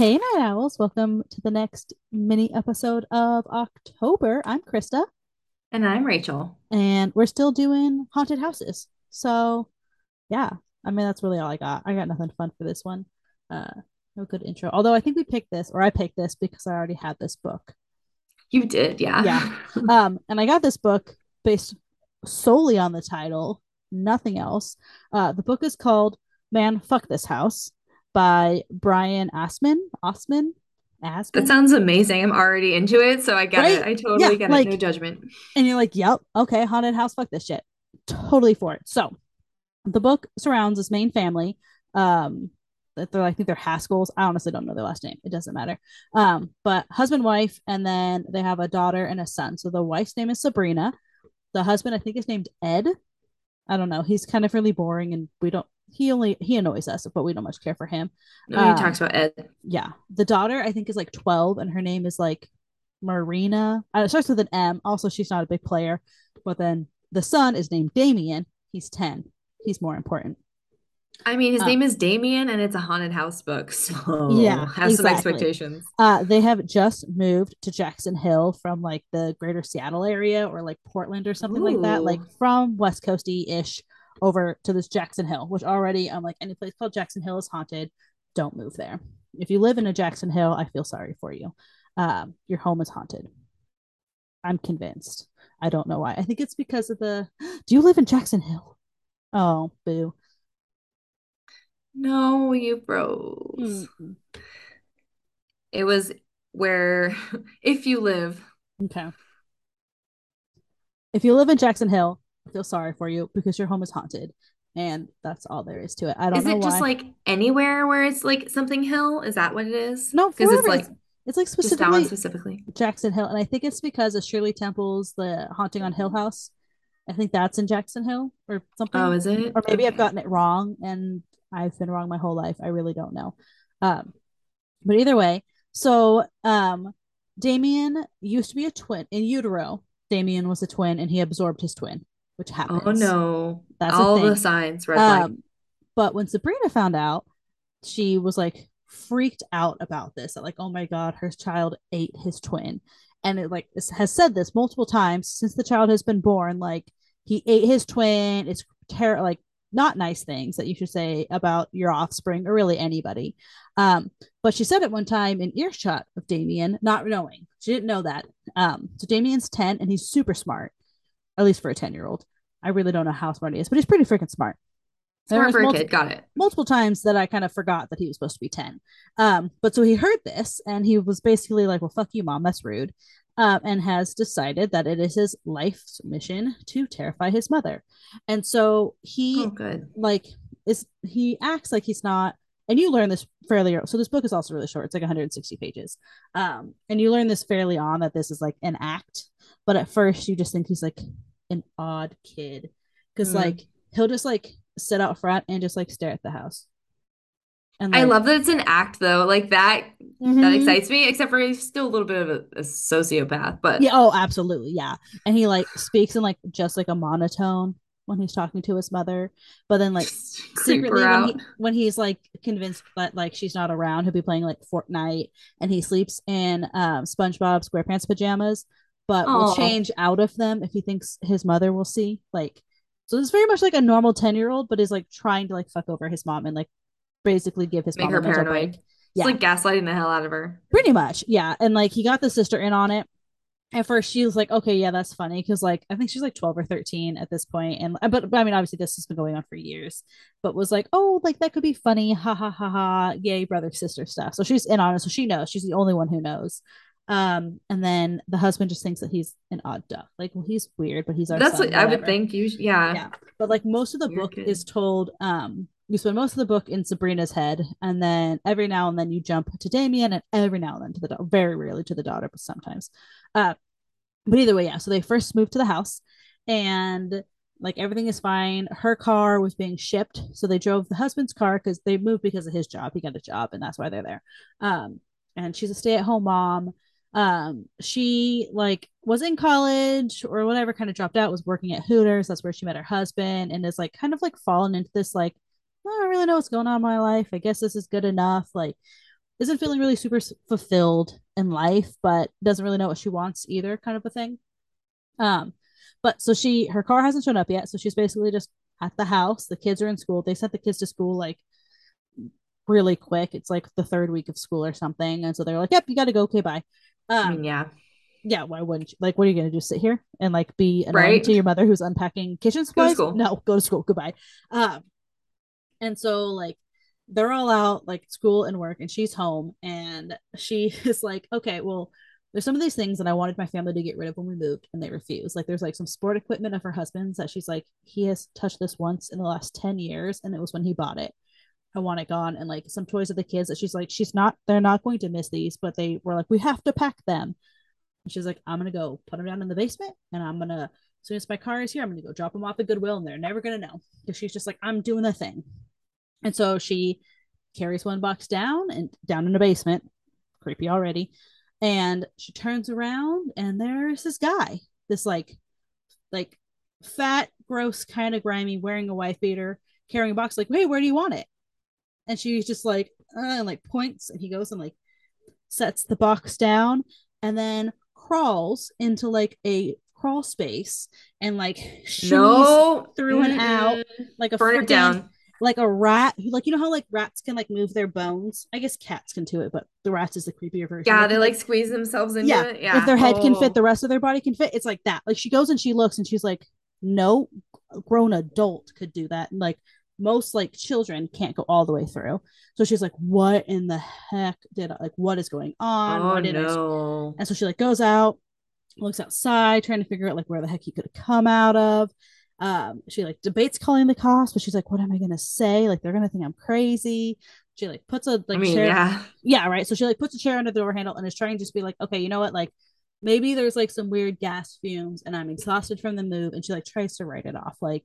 Hey, Night Owls. Welcome to the next mini episode of October. I'm Krista, And I'm Rachel. and we're still doing haunted houses. So, yeah, I mean, that's really all I got. I got nothing fun for this one. Uh, no good intro. Although I think we picked this, or I picked this because I already had this book. You did, yeah. Yeah. Um, and I got this book based solely on the title, nothing else. Uh, the book is called Man, Fuck This House by Brian Asman. Osman? That sounds amazing. I'm already into it, so I get Right? it. I totally Yeah, get like- it. No judgment. and you're like, yep, okay, haunted house, fuck this shit. Totally for it. So the book surrounds this main family. Um, that they're I think they're Haskells. I honestly don't know their last name. It doesn't matter. Um, but husband, wife, and then they have a daughter and a son. So the wife's name is Sabrina. The husband, I think, is named Ed. I don't know. He's kind of really boring, and we don't. He only he annoys us, but we don't much care for him. Nobody Um, talks about Ed. Yeah, the daughter I think is like twelve, and her name is like Marina. Uh, it starts with an M. Also, she's not a big player. But then the son is named Damien. He's ten. He's more important. I mean, his uh, name is Damien, and it's a haunted house book, so Yeah, have some expectations. Uh, they have just moved to Jackson Hill from like the greater Seattle area or like Portland or something like that, like from West Coasty ish over to this Jackson Hill, which already I'm like any place called Jackson Hill is haunted. Don't move there. If you live in a Jackson Hill, I feel sorry for you. Um, your home is haunted. I'm convinced. I don't know why. I think it's because of the. Do you live in Jackson Hill? Oh, boo. No, you froze. Mm, It was where, if you live, Okay. If you live in Jackson Hill, feel sorry for you because your home is haunted. And that's all there is to it. I don't is it just why. like anywhere where it's like something hill? Is that what it is? no, because it's like It's, like just that one specifically specifically. Jackson Hill. And I think it's because of Shirley Temple's The Haunting on Hill House. I think that's in Jackson Hill or something. Oh, is it? or maybe I've gotten it wrong and I've been wrong my whole life. I really don't know. Um, but either way, so um, Damien used to be a twin in utero. Damien was a twin and he absorbed his twin, which happens. Oh no. That's All the signs, red flag. Um, but when Sabrina found out, she was like freaked out about this. That like, oh my god, her child ate his twin, and it like has said this multiple times since the child has been born. Like he ate his twin. It's ter- like not nice things that you should say about your offspring or really anybody. Um, but she said it one time in earshot of Damien, not knowing. She didn't know that. Um, so Damien's 10 and he's super smart, at least for a 10 year old. I really don't know how smart he is, but he's pretty freaking smart. Smart for a kid. Got it. multiple times that I kind of forgot that he was supposed to be 10. Um, but so he heard this and he was basically like, well, fuck you, mom. That's rude. Um, and has decided that it is his life's mission to terrify his mother. And so he Oh, like is he acts like he's not and you learn this fairly early. so this book is also really short it's like 160 pages um and you learn this fairly on that this is like an act but at first you just think he's like an odd kid because Mm. like he'll just like sit out front and just like stare at the house and I love that it's an act though. Like that that Mhm. excites me, except for he's still a little bit of a, a sociopath, but yeah oh absolutely yeah and he like speaks in like just like a monotone when he's talking to his mother but then like secretly when, he, when he's like convinced that like she's not around he'll be playing like fortnite and he sleeps in um spongebob squarepants pajamas but will oh. change out of them if he thinks his mother will see like so it's very much like a normal 10 year old but is like trying to like fuck over his mom and like basically give his Make mom her paranoid. break It's like gaslighting the hell out of her. pretty much yeah and like he got the sister in on it at first she was like okay yeah that's funny because like i think she's like 12 or 13 at this point. point and uh, but, but i mean obviously this has been going on for years but was like oh like that could be funny ha ha ha ha yay brother sister stuff so she's in on it so she knows she's the only one who knows um and then the husband just thinks that he's an odd duck. Like well he's weird but he's our That's son, what I would think. You, yeah. yeah. But like most of the Weird book is told um you spend most of the book in sabrina's head and then every now and then you jump to damien and every now and then to the daughter very rarely to the daughter but sometimes. Uh but either way yeah so they first moved to the house and like everything is fine. Her car was being shipped so they drove the husband's car because they moved because of his job. He got a job and that's why they're there. Um and she's a stay-at-home mom um she like was in college or whatever kind of dropped out was working at hooters that's where she met her husband and is like kind of like fallen into this like i don't really know what's going on in my life i guess this is good enough like isn't feeling really super fulfilled in life, but doesn't really know what she wants either, kind of a thing. Um, but so she her car hasn't shown up yet, so she's basically just at the house. The kids are in school. They sent the kids to school like really quick. It's like the third week of school or something, and so they're like, "Yep, you got to go. Okay, bye." Um, I mean, yeah. Yeah, why wouldn't you? Like, what are you gonna do? Sit here and like be annoying Right. to your mother who's unpacking kitchen supplies? school. No, go to school. Goodbye. Um, and so like they're all out like school and work, and she's home, and she is like, okay, well, there's some of these things that I wanted my family to get rid of when we moved, and they refuse. Like, there's like some sport equipment of her husband's that she's like, he has touched this once in the last 10 years, and it was when he bought it. I want it gone. And like some toys of the kids that she's like, she's not, they're not going to miss these, but they were like, we have to pack them. And she's like, I'm gonna go put them down in the basement, and I'm gonna, as soon as my car is here, I'm gonna go drop them off at Goodwill, and they're never gonna know because she's just like, I'm doing the thing. And so she carries one box down and down in the basement, creepy already. And she turns around, and there's this guy, this like, like fat, gross, kind of grimy, wearing a wife beater, carrying a box. Like, hey, where do you want it? And she's just like, uh, and like points, and he goes and like sets the box down, and then crawls into like a crawl space and like shimmies No. through and out like a Burn freaking down. like a rat like you know how like rats can like move their bones i guess cats can do it but the rats is the creepier version Yeah, they like squeeze themselves into yeah, it. Yeah. if their head can Oh. fit the rest of their body can fit it's like that like she goes and she looks and she's like no grown adult could do that and like most like children can't go all the way through so she's like what in the heck did I, like what is going on Oh Why did I no. and so she like goes out, looks outside, trying to figure out like where the heck he could have come out of. Um, she like debates calling the cops, but she's like, "What am I gonna say? Like they're gonna think I'm crazy." She like puts a like I mean, chair, yeah. yeah, right. So she like puts a chair under the door handle and is trying to just be like, "Okay, you know what? Like maybe there's like some weird gas fumes, and I'm exhausted from the move." And she like tries to write it off, like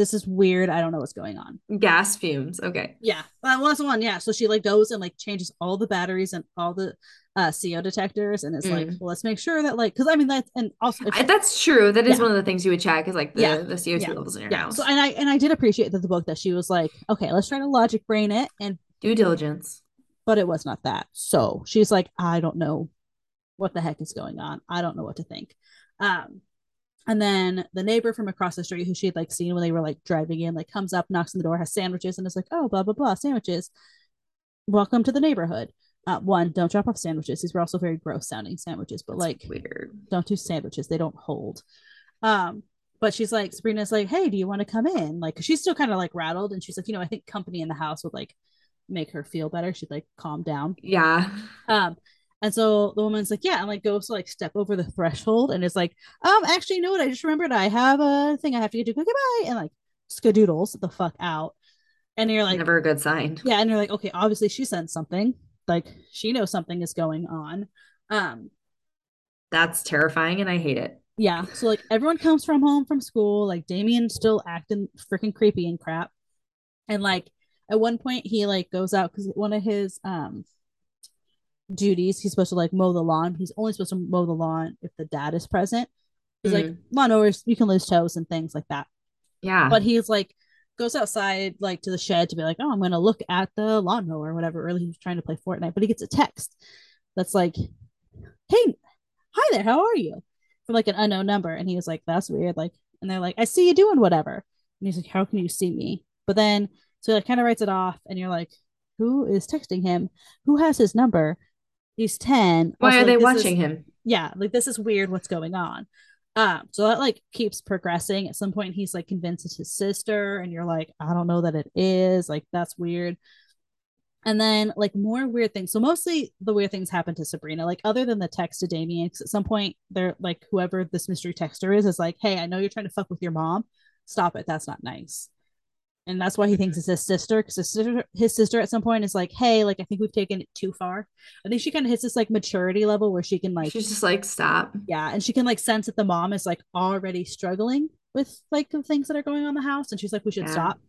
this is weird. I don't know what's going on. Gas fumes. Okay. Yeah, well, that's the one. Yeah, so she like goes and like changes all the batteries and all the uh CO detectors, and it's like, Mm. well, let's make sure that like, because I mean that's and also I, that's true. That is Yeah. one of the things you would check is like the, Yeah. the CO2 Yeah. levels in your yeah. house. So and I and I did appreciate that the book that she was like, okay, let's try to logic brain it, and Due diligence. but it was not that. So she's like, I don't know what the heck is going on. I don't know what to think. Um, and then the neighbor from across the street who she had like seen when they were like driving in, like comes up, knocks on the door, has sandwiches, and is like, oh, blah blah blah, sandwiches. Welcome to the neighborhood. Uh, one, don't drop off sandwiches. These were also very gross sounding sandwiches, but like, Weird. don't do sandwiches. They don't hold. Um, but she's like, Sabrina's like, hey, do you want to come in? Like, she's still kind of like rattled, and she's like, you know, I think company in the house would like make her feel better. She'd like calm down. Yeah. Um, and so the woman's like, yeah, and like goes to like step over the threshold and is like, um, actually, you know what? I just remembered I have a thing I have to get to. Goodbye, and like skadoodles the fuck out. And you're like, Never a good sign. yeah, and you're like, okay, obviously she sent something. Like she knows something is going on. Um, That's terrifying and I hate it. yeah. So like everyone comes from home from school. Like Damien's still acting freaking creepy and crap. And like at one point he like goes out because one of his um duties he's supposed to like mow the lawn. He's only supposed to mow the lawn if the dad is present. He's like mm. lawnmowers, you can lose toes and things like that. Yeah. But he's like goes outside like to the shed to be like, oh, I'm gonna look at the lawnmower or whatever. Really, he's trying to play Fortnite, but he gets a text that's like, "Hey, hi there, how are you?" From like an unknown number, and he was like, "That's weird." Like, and they're like, "I see you doing whatever," and he's like, "How can you see me?" But then so he like kind of writes it off, and you're like, "Who is texting him? Who has his number?" He's ten. Why Also, are like, they watching is- him? yeah, like this is weird. What's going on? Um, so that like keeps progressing. At some point, he's like convinced it's his sister, and you're like, I don't know that it is. Like that's weird. And then like more weird things. So mostly the weird things happen to Sabrina. Like other than the text to Damien, 'cause at some point they're like whoever this mystery texter is is like, hey, I know you're trying to fuck with your mom. Stop it. That's not nice. And that's why he thinks it's his sister because his sister, his sister at some point is like, hey, like I think we've taken it too far. I think she kind of hits this like maturity level where she can like She's just like, stop. yeah and she can like sense that the mom is like already struggling with like the things that are going on in the house and she's like we should Yeah. stop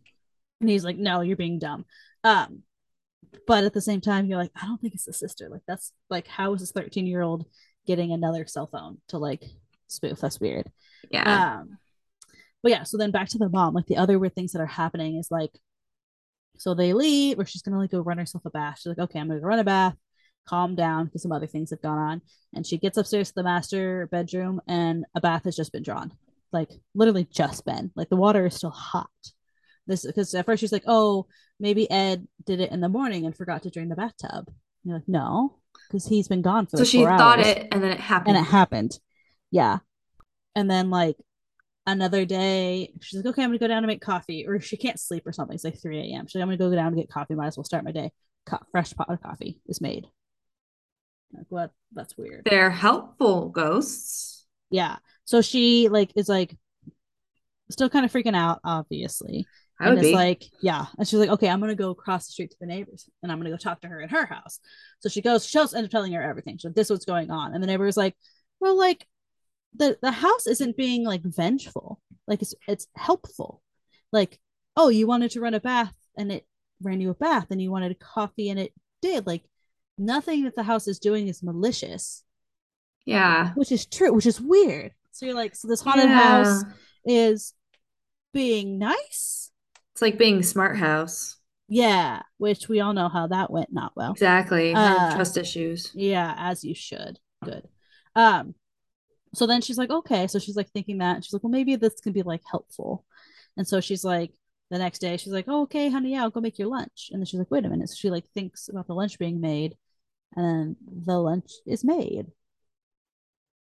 and he's like no you're being dumb um but at the same time you're like i don't think it's the sister like that's like how is this 13 year old getting another cell phone to like spoof that's weird Yeah. um but yeah so then back to the mom like the other weird things that are happening is like So they leave, or she's gonna like go run herself a bath. She's like, okay, I'm gonna go run a bath, calm down because some other things have gone on. And she gets upstairs to the master bedroom, and a bath has just been drawn, like literally just been. Like the water is still hot. This because at first she's like, oh, maybe Ed did it in the morning and forgot to drain the bathtub. And you're like, no, because he's been gone for. So like she thought hours. it and then it happened. and it happened. Yeah, and then like another day, she's like, okay, I'm gonna go down and make coffee, or she can't sleep or something. It's like 3 a.m. She's like, I'm gonna go down and get coffee. Might as well start my day. Co- fresh pot of coffee is made. Like what? That's weird. They're helpful ghosts. Yeah. So she like is like still kind of freaking out, obviously. I and it's be. like, yeah. And she's like, okay, I'm gonna go across the street to the neighbors and I'm gonna go talk to her in her house. So she goes, she ends up telling her everything. She's like, this is what's going on. And the neighbor is like, well, like the the house isn't being like vengeful. Like it's it's helpful. Like, oh, you wanted to run a bath and it ran you a bath and you wanted a coffee and it did. Like nothing that the house is doing is malicious, yeah. which is true, which is weird. So you're like, so this haunted Yeah. house is being nice. It's like being smart house. Yeah, which we all know how that went not well. Exactly. Uh, trust issues. Yeah, as you should. Good. Um, so then she's like, okay. So she's like thinking that. She's like, well, maybe this can be like helpful. And so she's like, the next day, she's like, oh, okay, honey, yeah, I'll go make your lunch. And then she's like, wait a minute. So she like thinks about the lunch being made, and then the lunch is made.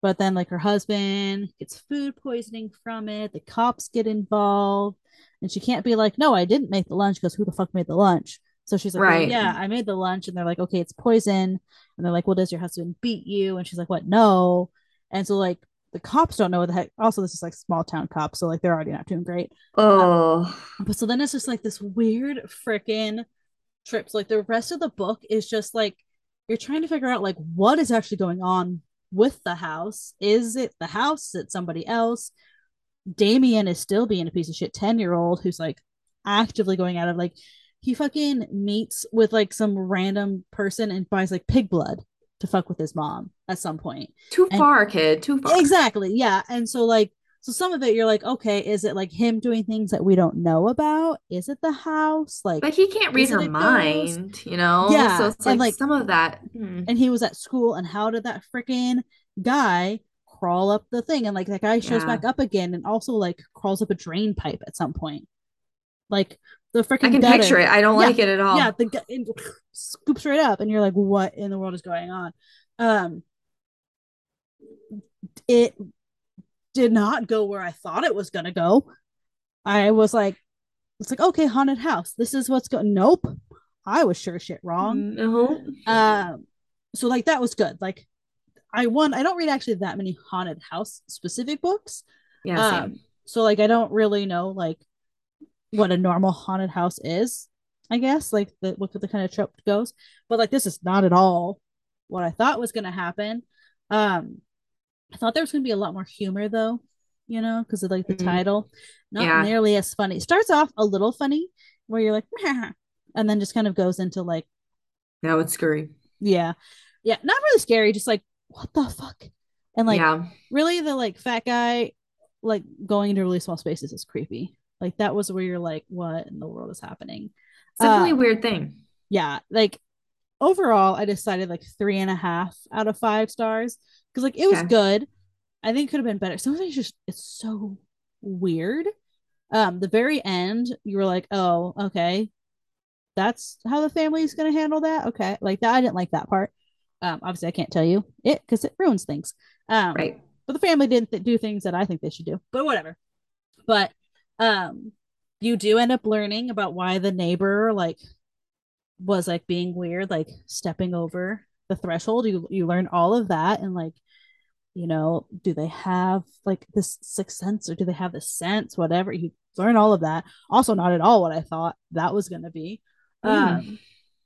But then like her husband gets food poisoning from it. The cops get involved, and she can't be like, no, I didn't make the lunch because who the fuck made the lunch? So she's like, Right. yeah, I made the lunch, and they're like, okay, it's poison. And they're like, well, does your husband beat you? And she's like, what? No. And so like the cops don't know what the heck. Also, this is like small town cops, so like they're already not doing great. Oh. Um, but so then it's just like this weird freaking trip. So like the rest of the book is just like you're trying to figure out like what is actually going on with the house. Is it the house? Is it somebody else? Damien is still being a piece of shit 10 year old who's like actively going out of like he fucking meets with like some random person and buys like pig blood to fuck with his mom at some point. Too And- far, kid. Too far. Exactly. Yeah. And so like so some of it you're like, okay, is it like him doing things that we don't know about? Is it the house? Like But he can't read her mind, you know? Yeah, So it's and, like, like- some of that. hmm. and he was at school and how did that freaking guy crawl up the thing and like that guy shows Yeah. back up again and also like crawls up a drain pipe at some point. Like the freaking I can gutter. picture it. I don't Yeah, like it at all. Yeah, the gu- it scoops right up, and you're like, "What in the world is going on?" Um, it did not go where I thought it was gonna go. I was like, "It's like okay, haunted house. This is what's going." Nope, I was sure shit wrong. No. Um, so like that was good. Like, I won. I don't read actually that many haunted house specific books. Yeah. Um, so like I don't really know like what a normal haunted house is. I guess like the what the kind of trope goes, but like this is not at all what I thought was gonna happen. Um, I thought there was gonna be a lot more humor though, you know, because of like the Mhm. title. Not Yeah. nearly as funny. It starts off a little funny where you're like, and then just kind of goes into like, Now it's scary. yeah, yeah, not really scary, just like what the fuck, and like yeah. really the like fat guy like going into really small spaces is creepy like that was where you're like what in the world is happening It's definitely uh, a weird thing. yeah like overall i decided like three and a half out of five stars because like it was Okay. good i think it could have been better some of it's just it's so weird um the very end you were like oh okay that's how the family is going to handle that okay like that i didn't like that part um obviously i can't tell you it because it ruins things um Right. but the family didn't th- do things that I think they should do. But whatever. But um you do end up learning about why the neighbor like was like being weird, like stepping over the threshold. You you learn all of that and like you know, do they have like this sixth sense or do they have the sense? Whatever. You learn all of that. Also not at all what I thought that was gonna be. Mm. Um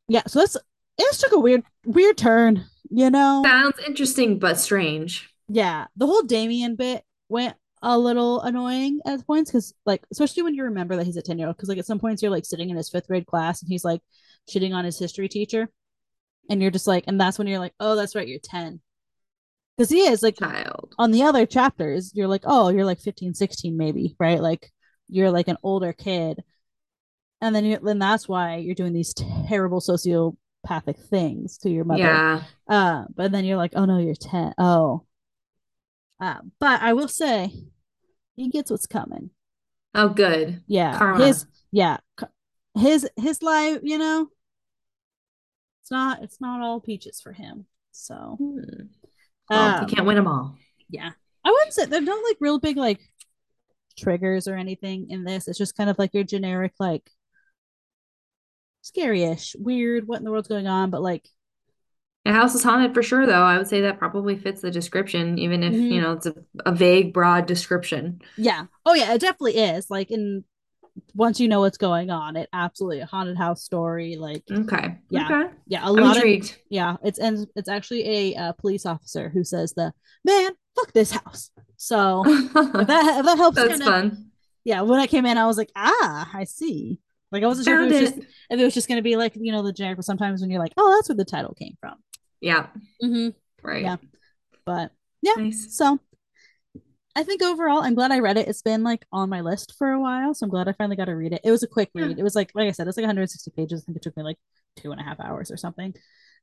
yeah, so this it took a weird weird turn, you know Sounds interesting but strange. yeah the whole damien bit went a little annoying at points because like especially when you remember that he's a 10 year old because like at some points you're like sitting in his fifth grade class and he's like shitting on his history teacher and you're just like and that's when you're like oh that's right you're 10 because he is like Child. on the other chapters you're like oh you're like 15 16 maybe right like you're like an older kid and then you then that's why you're doing these terrible sociopathic things to your mother. Yeah. Uh, but then you're like, oh no, you're 10. Oh. Uh, but I will say he gets what's coming. Oh, good. Yeah. Karma. His yeah. His his life, you know, it's not it's not all peaches for him. So Hmm. Well, um, you can't win them all. yeah. I wouldn't say there's no like real big like triggers or anything in this. It's just kind of like your generic like scary-ish, weird, what in the world's going on, but like The house is haunted for sure, though. I would say that probably fits the description, even if, Mhm. you know, it's a, a vague, broad description. yeah. Oh yeah, it definitely is. Like in once you know what's going on, it absolutely a haunted house story. Like Okay. Yeah. Okay. yeah, a I'm lot of yeah, it's and it's actually a uh, police officer who says the man, fuck this house. So if that if that helps That's kinda- fun. yeah, when I came in, I was like, ah, I see. Like I wasn't sure if it was it. just if it was just gonna be like, you know, the generic, but sometimes when you're like, oh, that's where the title came from. Yeah. Mm-hmm. Right. Yeah. But yeah, Nice. so I think overall, I'm glad I read it. It's been like on my list for a while, so I'm glad I finally got to read it. It was a quick Yeah. read. It was like, like I said, it's like 160 pages. I think it took me like two and a half hours or something,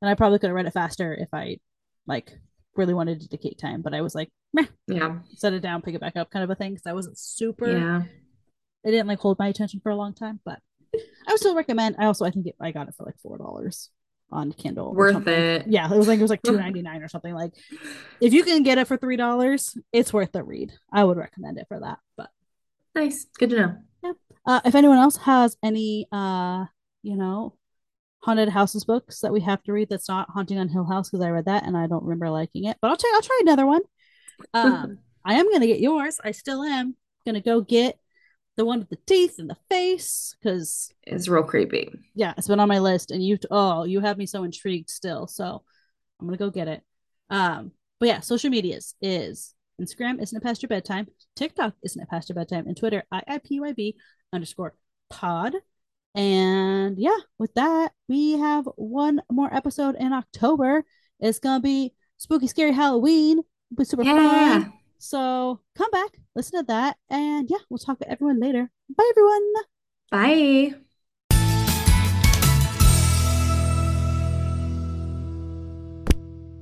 and I probably could have read it faster if I like really wanted to dedicate time. But I was like, meh, Yeah. set it down, pick it back up, kind of a thing, because I wasn't super. Yeah. It didn't like hold my attention for a long time, but I would still recommend. I also I think it, I got it for like four dollars on Kindle. or Worth it. Yeah, it was like it was like two ninety nine or something. Like if you can get it for three dollars, it's worth the read. I would recommend it for that. But Nice. Good to know. uh, if anyone else has any, uh, you know, haunted houses books that we have to read that's not Haunting on Hill House because I read that and I don't remember liking it, but I'll try. I'll try another one. Um, I am gonna get yours. I still am gonna go get the one with the teeth and the face because It's real creepy. yeah, it's been on my list, and you oh you have me so intrigued still. So I'm gonna go get it. Um, but yeah, social medias is Instagram isn't it past your bedtime, TikTok isn't it past your bedtime, and Twitter IIPYB underscore pod. And yeah, with that, we have one more episode in October. It's gonna be spooky, scary Halloween. It'll be super Yeah. fun. So come back, listen to that, and yeah, we'll talk to everyone later. Bye, everyone. Bye.